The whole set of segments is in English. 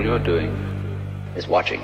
All you're doing is watching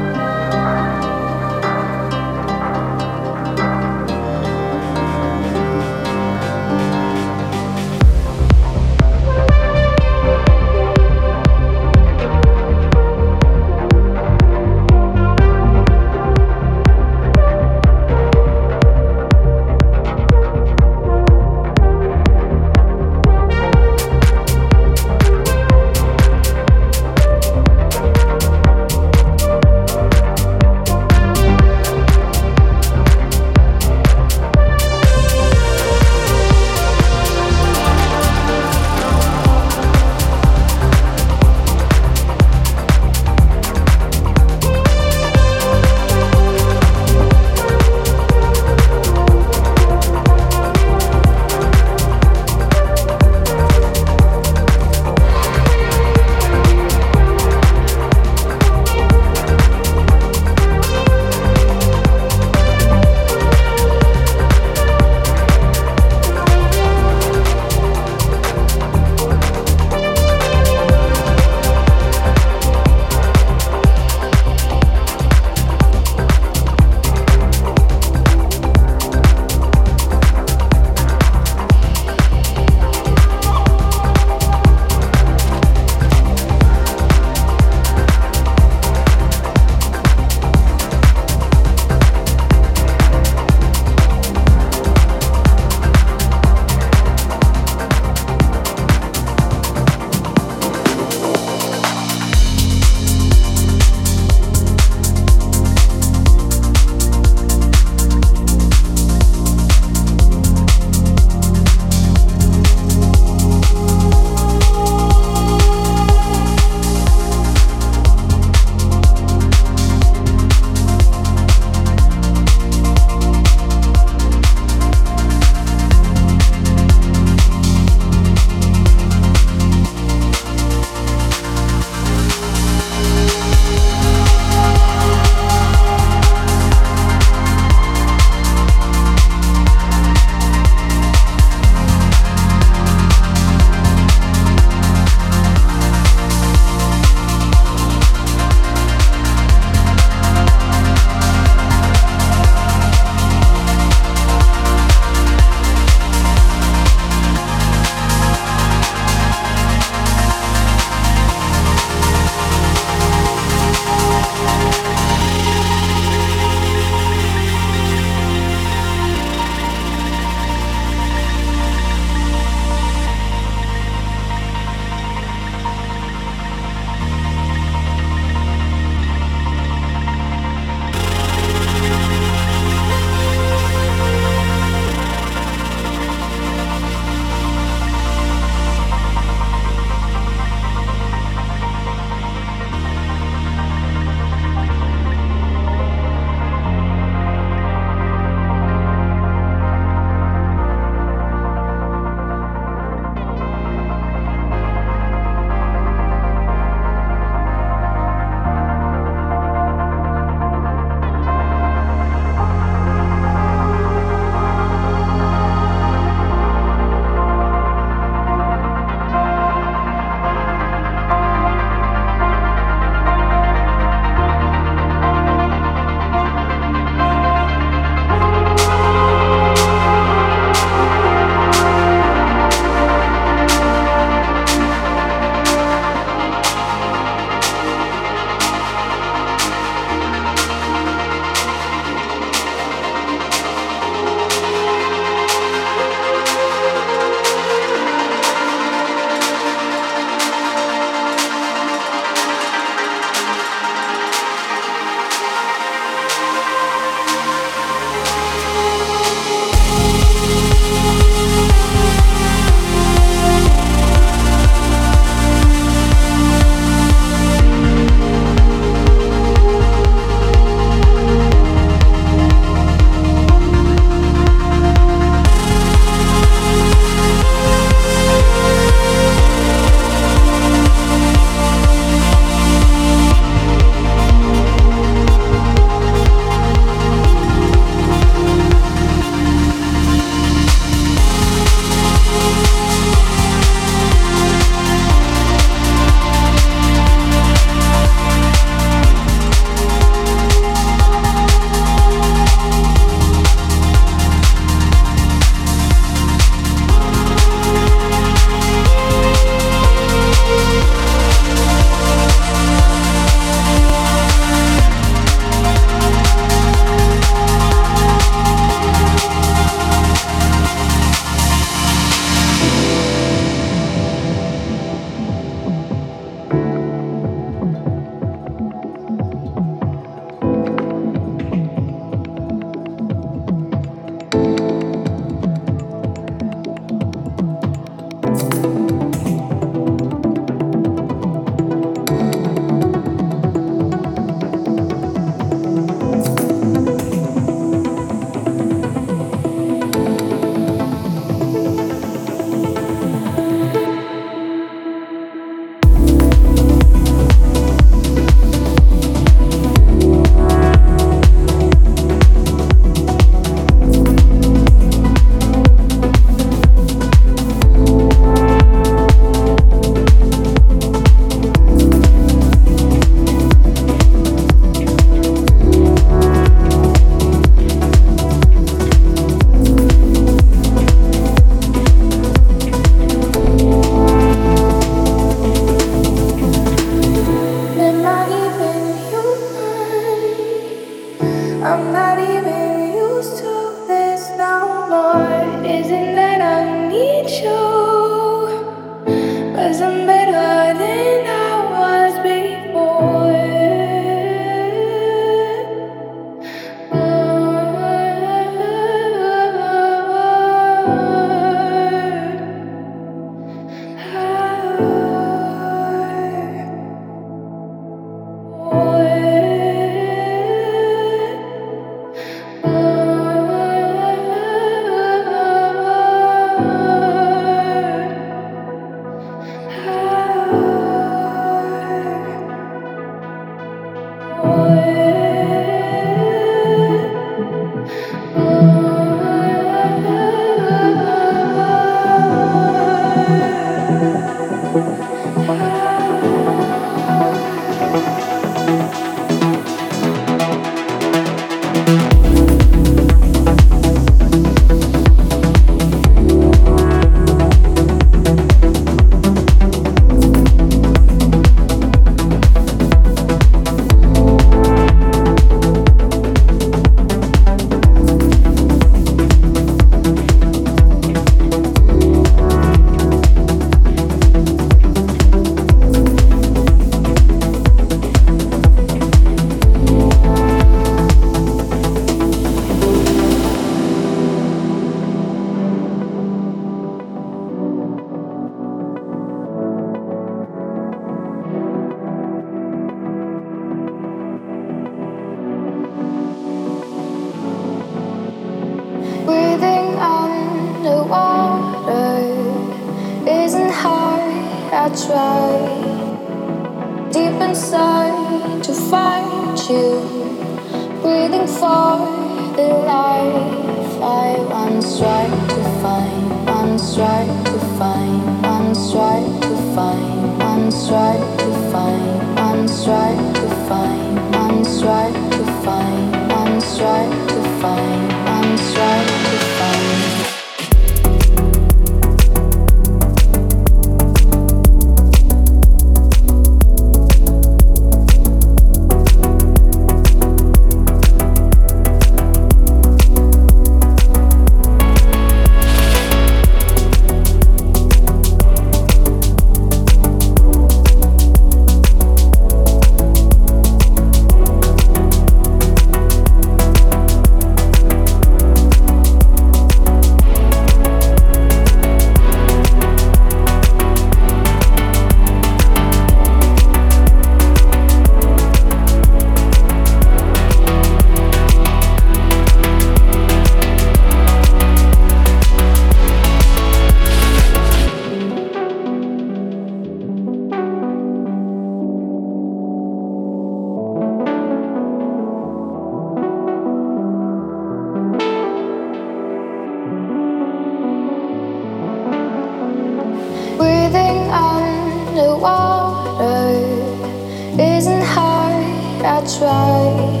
it.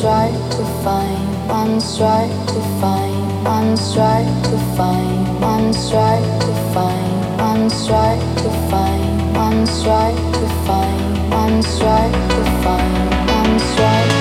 tried to find, once tried to find, once tried to find, once tried to find, once tried to find, once tried to find, once tried